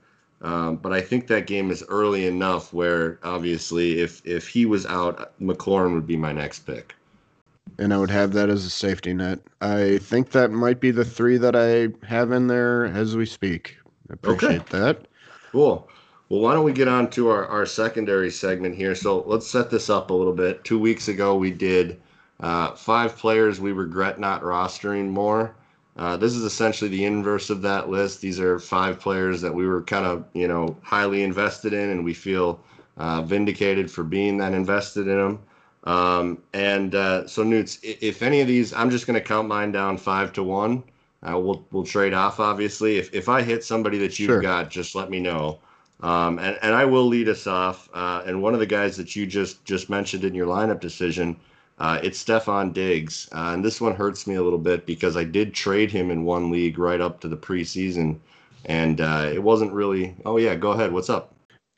um, but I think that game is early enough where obviously if if he was out, McLaurin would be my next pick. And I would have that as a safety net. I think that might be the three that I have in there as we speak. I appreciate okay. that. Cool. Well, why don't we get on to our, our secondary segment here? So let's set this up a little bit. Two weeks ago, we did uh, five players we regret not rostering more. Uh, this is essentially the inverse of that list. These are five players that we were kind of, you know, highly invested in, and we feel uh, vindicated for being that invested in them. Um, and uh, so, Newts, if any of these, I'm just going to count mine down five to one. Uh, we'll we'll trade off, obviously. If if I hit somebody that you've sure. got, just let me know. Um, and, and I will lead us off. Uh, and one of the guys that you just just mentioned in your lineup decision, uh, it's Stefon Diggs. Uh, and this one hurts me a little bit because I did trade him in one league right up to the preseason, and uh, it wasn't really. Oh yeah, go ahead. What's up?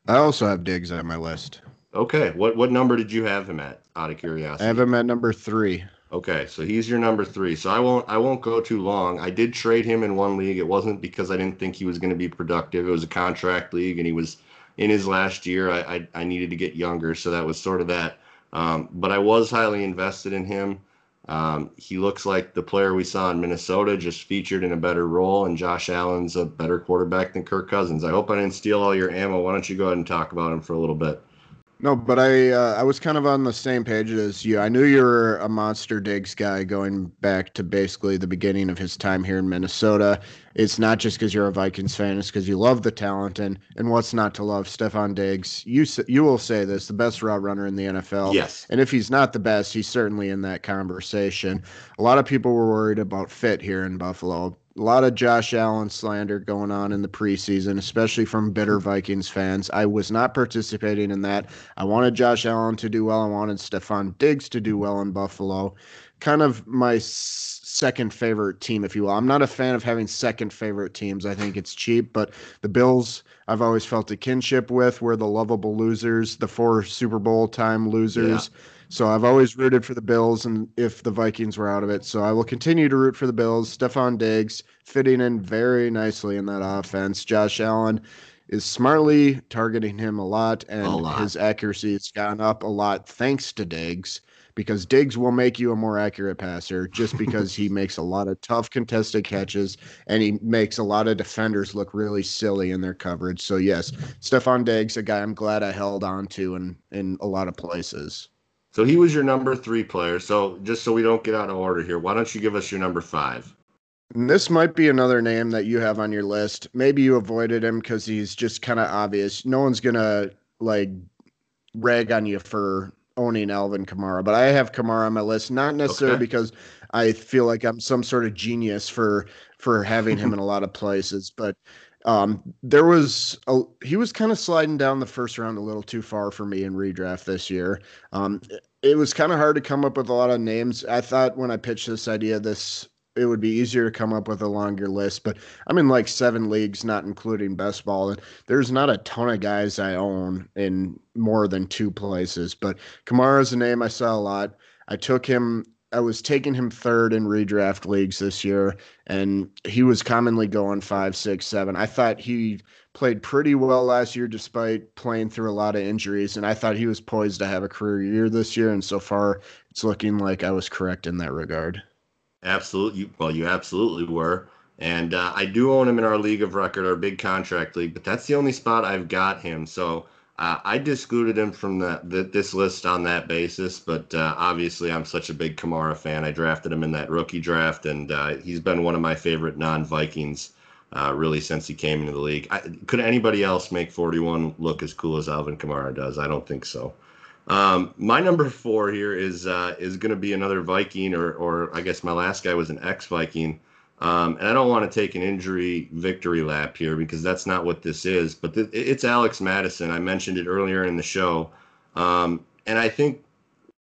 I also have Diggs on my list. Okay, what what number did you have him at? Out of curiosity, I have him at number three. Okay, so he's your number three. So I won't I won't go too long. I did trade him in one league. It wasn't because I didn't think he was going to be productive. It was a contract league, and he was in his last year. I I, I needed to get younger, so that was sort of that. Um, but I was highly invested in him. Um, he looks like the player we saw in Minnesota, just featured in a better role, and Josh Allen's a better quarterback than Kirk Cousins. I hope I didn't steal all your ammo. Why don't you go ahead and talk about him for a little bit? No, but I uh, I was kind of on the same page as you. I knew you were a monster Diggs guy going back to basically the beginning of his time here in Minnesota. It's not just because you're a Vikings fan; it's because you love the talent and and what's not to love. Stefon Diggs, you you will say this: the best route runner in the NFL. Yes. And if he's not the best, he's certainly in that conversation. A lot of people were worried about fit here in Buffalo a lot of Josh Allen slander going on in the preseason, especially from bitter Vikings fans. I was not participating in that. I wanted Josh Allen to do well. I wanted Stefon Diggs to do well in Buffalo. Kind of my second favorite team, if you will. I'm not a fan of having second favorite teams. I think it's cheap, but the Bills, I've always felt a kinship with. We're the lovable losers, the four Super Bowl time losers. Yeah so I've always rooted for the Bills, and if the Vikings were out of it, so I will continue to root for the Bills. Stefon Diggs fitting in very nicely in that offense. Josh Allen is smartly targeting him a lot, and a lot. his accuracy has gone up a lot thanks to Diggs. Because Diggs will make you a more accurate passer just because he makes a lot of tough contested catches and he makes a lot of defenders look really silly in their coverage. So yes, Stefon Diggs, a guy I'm glad I held on to in in a lot of places. So he was your number three player. So just so we don't get out of order here, why don't you give us your number five? And this might be another name that you have on your list. Maybe you avoided him because he's just kind of obvious. No one's gonna like rag on you for owning Alvin Kamara, but I have Kamara on my list, not necessarily okay. because I feel like I'm some sort of genius for for having him in a lot of places, but um, there was a, he was kind of sliding down the first round a little too far for me in redraft this year. Um, it was kind of hard to come up with a lot of names. I thought when I pitched this idea, this it would be easier to come up with a longer list, but I'm in like seven leagues, not including best ball. And there's not a ton of guys I own in more than two places. But Kamara's a name I saw a lot. I took him I was taking him third in redraft leagues this year, and he was commonly going five, six, seven. I thought he played pretty well last year despite playing through a lot of injuries, and I thought he was poised to have a career year this year. And so far, it's looking like I was correct in that regard. Absolutely. Well, you absolutely were. And uh, I do own him in our league of record, our big contract league, but that's the only spot I've got him. So uh, I excluded him from the, the, this list on that basis, but uh, obviously I'm such a big Kamara fan. I drafted him in that rookie draft, and uh, he's been one of my favorite non-Vikings uh, really since he came into the league. I, could anybody else make 41 look as cool as Alvin Kamara does? I don't think so. Um, my number four here is uh, is going to be another Viking, or or I guess my last guy was an ex-Viking. Um, and I don't want to take an injury victory lap here because that's not what this is. But th- it's Alex Mattison. I mentioned it earlier in the show, um, and I think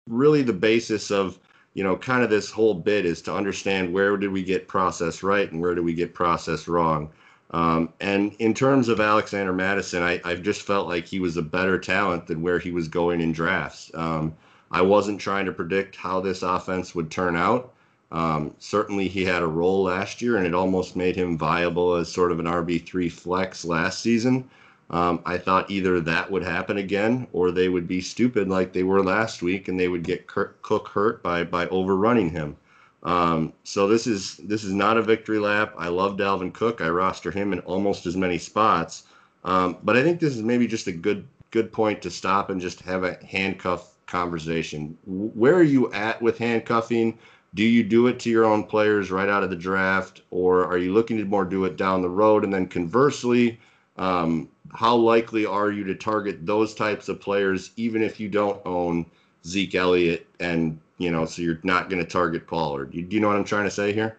really the basis of you know kind of this whole bit is to understand where did we get process right and where did we get process wrong. Um, and in terms of Alexander Mattison, I, I've just felt like he was a better talent than where he was going in drafts. Um, I wasn't trying to predict how this offense would turn out. Um, certainly, he had a role last year, and it almost made him viable as sort of an RB3 flex last season. Um, I thought either that would happen again, or they would be stupid like they were last week, and they would get Kirk, Cook hurt by by overrunning him. Um, so this is this is not a victory lap. I love Dalvin Cook. I roster him in almost as many spots, um, but I think this is maybe just a good good point to stop and just have a handcuff conversation. Where are you at with handcuffing? Do you do it to your own players right out of the draft, or are you looking to more do it down the road? And then conversely, um, how likely are you to target those types of players, even if you don't own Zeke Elliott, and you know, so you're not going to target Pollard? Do you know what I'm trying to say here?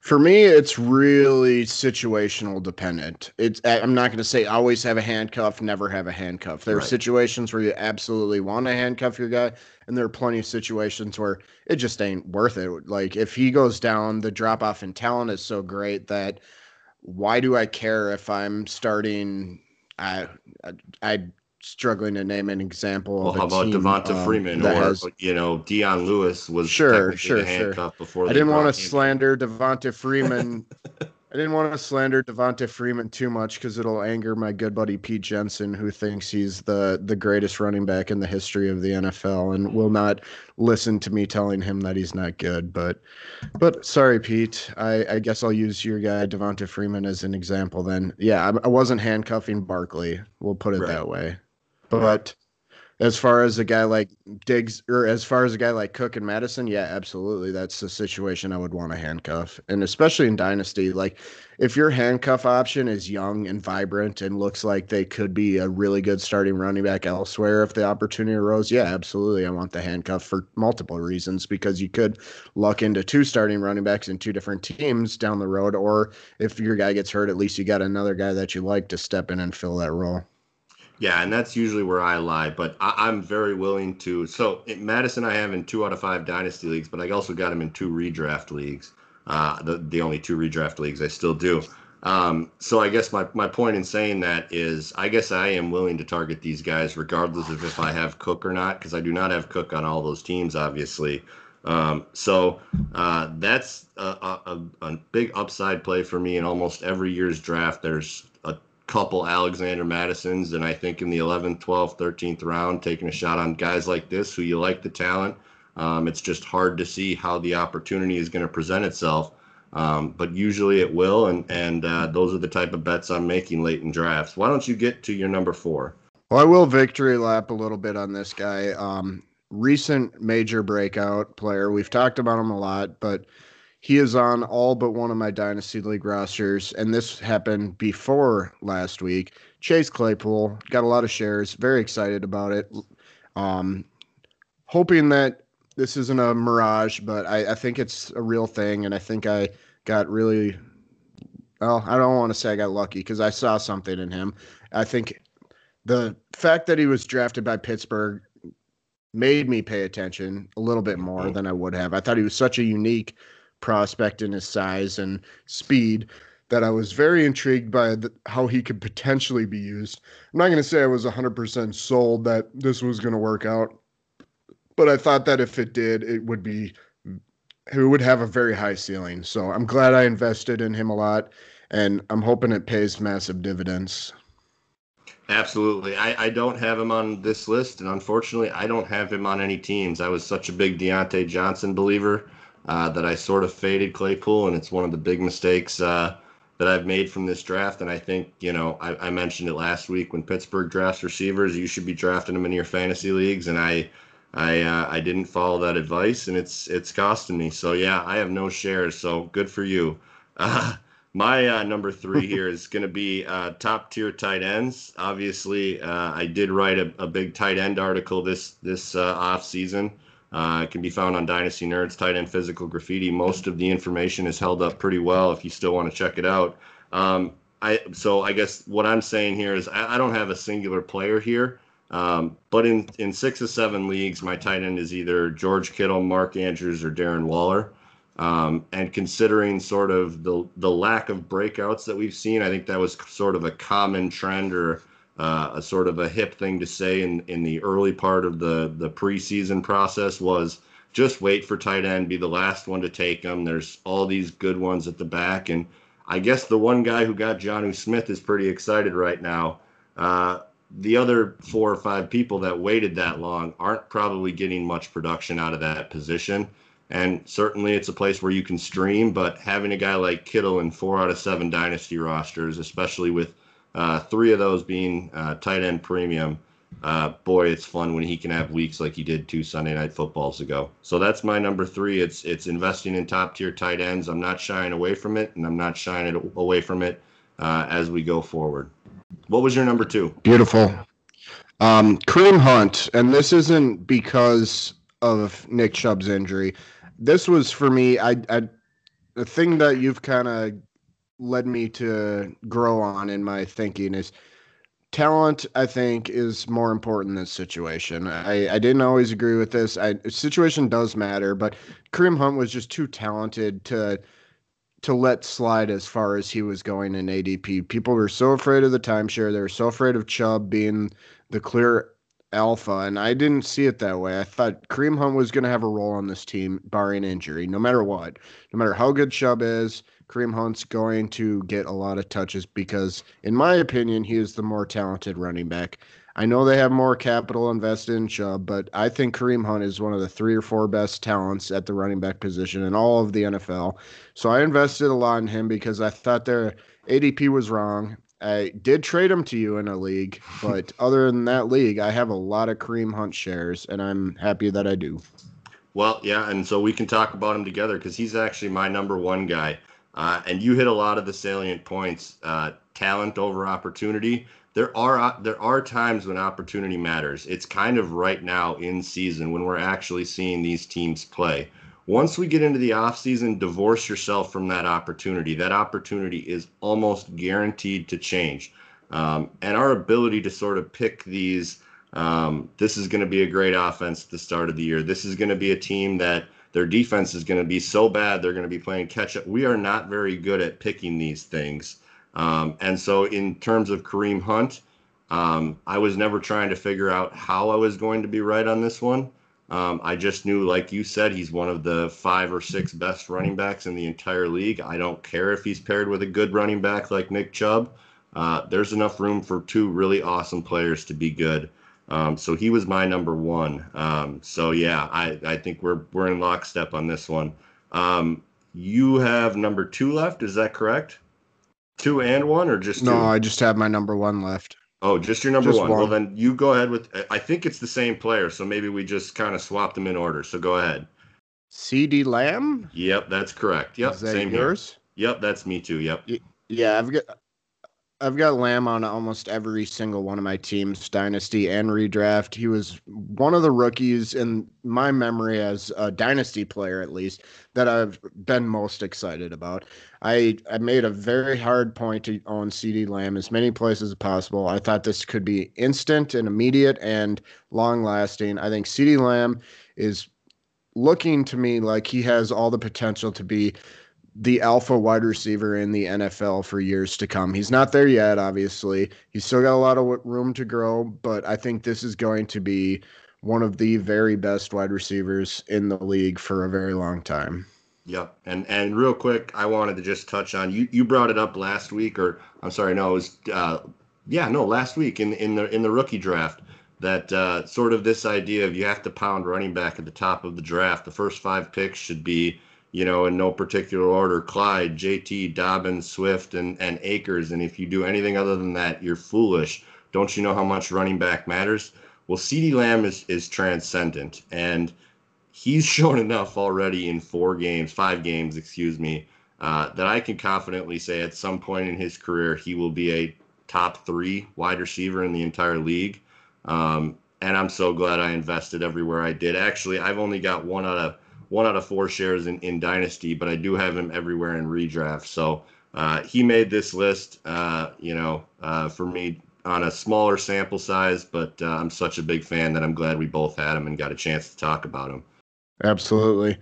For me, it's really situational dependent. It's I'm not going to say always have a handcuff, never have a handcuff. There right. are situations where you absolutely want to handcuff your guy, and there are plenty of situations where it just ain't worth it. Like if he goes down, the drop off in talent is so great that why do I care if I'm starting? I I, I struggling to name an example. Well, how about team, Devonta um, Freeman or has, you know Dion Lewis was sure, sure, sure. Before I didn't want to slander Devonta Freeman. I didn't want to slander Devonta Freeman too much because it'll anger my good buddy Pete Jensen, who thinks he's the the greatest running back in the history of the NFL, and will not listen to me telling him that he's not good. But, but sorry, Pete. I, I guess I'll use your guy Devonta Freeman as an example. Then, yeah, I, I wasn't handcuffing Barkley. We'll put it right. that way. But as far as a guy like Diggs, or as far as a guy like Cook and Mattison, yeah, absolutely. That's the situation I would want to handcuff. And especially in Dynasty, like if your handcuff option is young and vibrant and looks like they could be a really good starting running back elsewhere if the opportunity arose, yeah, absolutely. I want the handcuff for multiple reasons because you could luck into two starting running backs in two different teams down the road. Or if your guy gets hurt, at least you got another guy that you like to step in and fill that role. Yeah, and that's usually where I lie, but I, am very willing to. So Mattison, I have in two out of five dynasty leagues, but I also got him in two redraft leagues. Uh, the the only two redraft leagues I still do. Um, so I guess my, my point in saying that is I guess I am willing to target these guys regardless of if I have Cook or not, because I do not have Cook on all those teams, obviously. Um, so uh, that's a, a, a, big upside play for me in almost every year's draft. There's couple Alexander Mattisons. and I think in the 11th, 12th, 13th round, taking a shot on guys like this who you like the talent. Um, it's just hard to see how the opportunity is going to present itself, um, but usually it will, and and uh, those are the type of bets I'm making late in drafts. Why don't you get to your number four? Well, I will victory lap a little bit on this guy. Um, recent major breakout player. We've talked about him a lot, but he is on all but one of my Dynasty League rosters, and this happened before last week. Chase Claypool got a lot of shares. Very excited about it. Um, hoping that this isn't a mirage, but I, I think it's a real thing, and I think I got really. Well, I don't want to say I got lucky because I saw something in him. I think the fact that he was drafted by Pittsburgh made me pay attention a little bit more mm-hmm. than I would have. I thought he was such a unique prospect in his size and speed that I was very intrigued by the, how he could potentially be used. I'm not going to say I was 100% sold that this was going to work out, but I thought that if it did, it would be it would have a very high ceiling. So I'm glad I invested in him a lot, and I'm hoping it pays massive dividends. Absolutely. I, I don't have him on this list, and unfortunately, I don't have him on any teams. I was such a big Diontae Johnson believer uh, that I sort of faded Claypool, and it's one of the big mistakes uh, that I've made from this draft. And I think, you know, I, I, mentioned it last week when Pittsburgh drafts receivers, you should be drafting them in your fantasy leagues, and I. I uh, I didn't follow that advice, and it's it's costing me. So yeah, I have no shares. So good for you. Uh, my uh, number three here is going to be uh, top tier tight ends. Obviously, uh, I did write a, a, big tight end article this this uh, off season. Uh, it can be found on Dynasty Nerds Tight End Physical Graffiti. Most of the information is held up pretty well if you still want to check it out. Um, I so I guess what I'm saying here is I, I don't have a singular player here, um, but in in six or seven leagues, my tight end is either George Kittle, Mark Andrews, or Darren Waller. Um, and considering sort of the the lack of breakouts that we've seen, I think that was sort of a common trend or uh, a sort of a hip thing to say in, in the early part of the, the preseason process was just wait for tight end, be the last one to take them. There's all these good ones at the back. And I guess the one guy who got Jonnu Smith is pretty excited right now. Uh, the other four or five people that waited that long aren't probably getting much production out of that position. And certainly it's a place where you can stream, but having a guy like Kittle in four out of seven dynasty rosters, especially with – uh, three of those being uh, tight end premium. Uh, boy, it's fun when he can have weeks like he did two Sunday night footballs ago. So that's my number three. It's it's investing in top tier tight ends. I'm not shying away from it, and I'm not shying away from it uh, as we go forward. What was your number two? Beautiful. Um, Kareem Hunt, and this isn't because of Nick Chubb's injury. This was for me. I, I the thing that you've kind of led me to grow on in my thinking is talent i think is more important than situation. I, I didn't always agree with this. I, situation does matter but kareem hunt was just too talented to to let slide as far as he was going in adp people were so afraid of the timeshare. They were so afraid of chubb being the clear alpha and i didn't see it that way i thought kareem hunt was going to have a role on this team barring injury no matter what no matter how good chubb is Kareem Hunt's going to get a lot of touches because, in my opinion, he is the more talented running back. I know they have more capital invested in Chubb, but I think Kareem Hunt is one of the three or four best talents at the running back position in all of the NFL. So I invested a lot in him because I thought their ADP was wrong. I did trade him to you in a league, but other than that league, I have a lot of Kareem Hunt shares, and I'm happy that I do. Well, yeah, and so we can talk about him together because he's actually my number one guy. Uh, and you hit a lot of the salient points. Uh, talent over opportunity. There are uh, there are times when opportunity matters. It's kind of right now in season when we're actually seeing these teams play. Once we get into the offseason, divorce yourself from that opportunity. That opportunity is almost guaranteed to change. Um, and our ability to sort of pick these um, this is going to be a great offense at the start of the year. This is going to be a team that their defense is going to be so bad they're going to be playing catch up. We are not very good at picking these things. Um, and so, in terms of Kareem Hunt, um, I was never trying to figure out how I was going to be right on this one. Um, I just knew, like you said, he's one of the five or six best running backs in the entire league. I don't care if he's paired with a good running back like Nick Chubb. Uh, there's enough room for two really awesome players to be good. Um, so he was my number one. Um, so yeah, I, I think we're we're in lockstep on this one. Um, you have number two left, is that correct? Two and one, or just two? no? I just have my number one left. Oh, just your number Just one. Well, then you go ahead with. I think it's the same player, so maybe we just kind of swap them in order. So go ahead. CeeDee Lamb. Yep, that's correct. Yep, that same here. yours? Yep, that's me too. Yep. Yeah, I've got I've got Lamb on almost every single one of my teams, dynasty and redraft. He was one of the rookies in my memory as a dynasty player, at least, that I've been most excited about. I I made a very hard point to own CeeDee Lamb as many places as possible. I thought this could be instant and immediate and long lasting. I think CeeDee Lamb is looking to me like he has all the potential to be the alpha wide receiver in the NFL for years to come. He's not there yet, obviously. He's still got a lot of room to grow, but I think this is going to be one of the very best wide receivers in the league for a very long time. Yep. And and real quick, I wanted to just touch on you. You brought it up last week, or I'm sorry, no, it was uh, yeah, no, last week in in the in the rookie draft. That uh, sort of this idea of you have to pound running back at the top of the draft. The first five picks should be, you know, in no particular order: Clyde, J.T., Dobbins, Swift, and and Akers. And if you do anything other than that, you're foolish. Don't you know how much running back matters? Well, CeeDee Lamb is is transcendent, and he's shown enough already in four games, five games, excuse me, uh, that I can confidently say at some point in his career he will be a top three wide receiver in the entire league. Um, and I'm so glad I invested everywhere I did. Actually, I've only got one out of one out of four shares in, in Dynasty, but I do have him everywhere in redraft. So uh, he made this list, uh, you know, uh, for me on a smaller sample size, but uh, I'm such a big fan that I'm glad we both had him and got a chance to talk about him. Absolutely.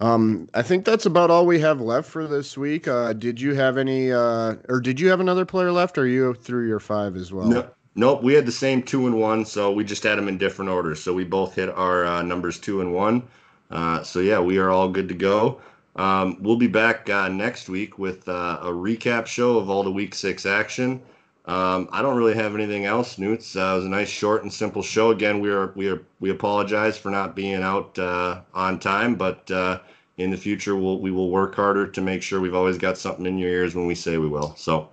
Um, I think that's about all we have left for this week. Uh, did you have any, uh, or did you have another player left? Or are you through your five as well? No, nope, we had the same two and one, so we just had them in different orders. So we both hit our uh, numbers two and one. Uh, so yeah, we are all good to go. Um, we'll be back uh, next week with uh, a recap show of all the week six action. Um, I don't really have anything else, Newts. Uh, it was a nice, short, and simple show. Again, we are we are we apologize for not being out uh, on time, but in the future, we'll we will work harder to make sure we've always got something in your ears when we say we will. So.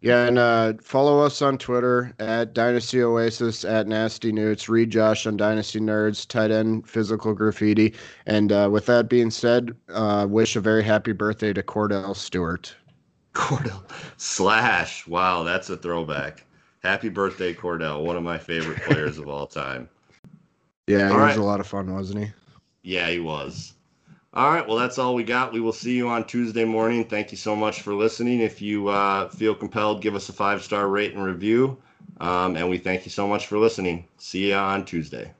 Yeah, and uh, follow us on Twitter at Dynasty Oasis at Nasty Newts. Read Josh on Dynasty Nerds, tight end Physical Graffiti. And uh, with that being said, uh, wish a very happy birthday to Kordell Stewart. Kordell slash. Wow, that's a throwback. Happy birthday, Kordell, one of my favorite players of all time. Yeah, he All was right. a lot of fun, wasn't he? Yeah, he was. All right, well, that's all we got. We will see you on Tuesday morning. Thank you so much for listening. If you uh, feel compelled, give us a five star rate and review. Um, and we thank you so much for listening. See you on Tuesday.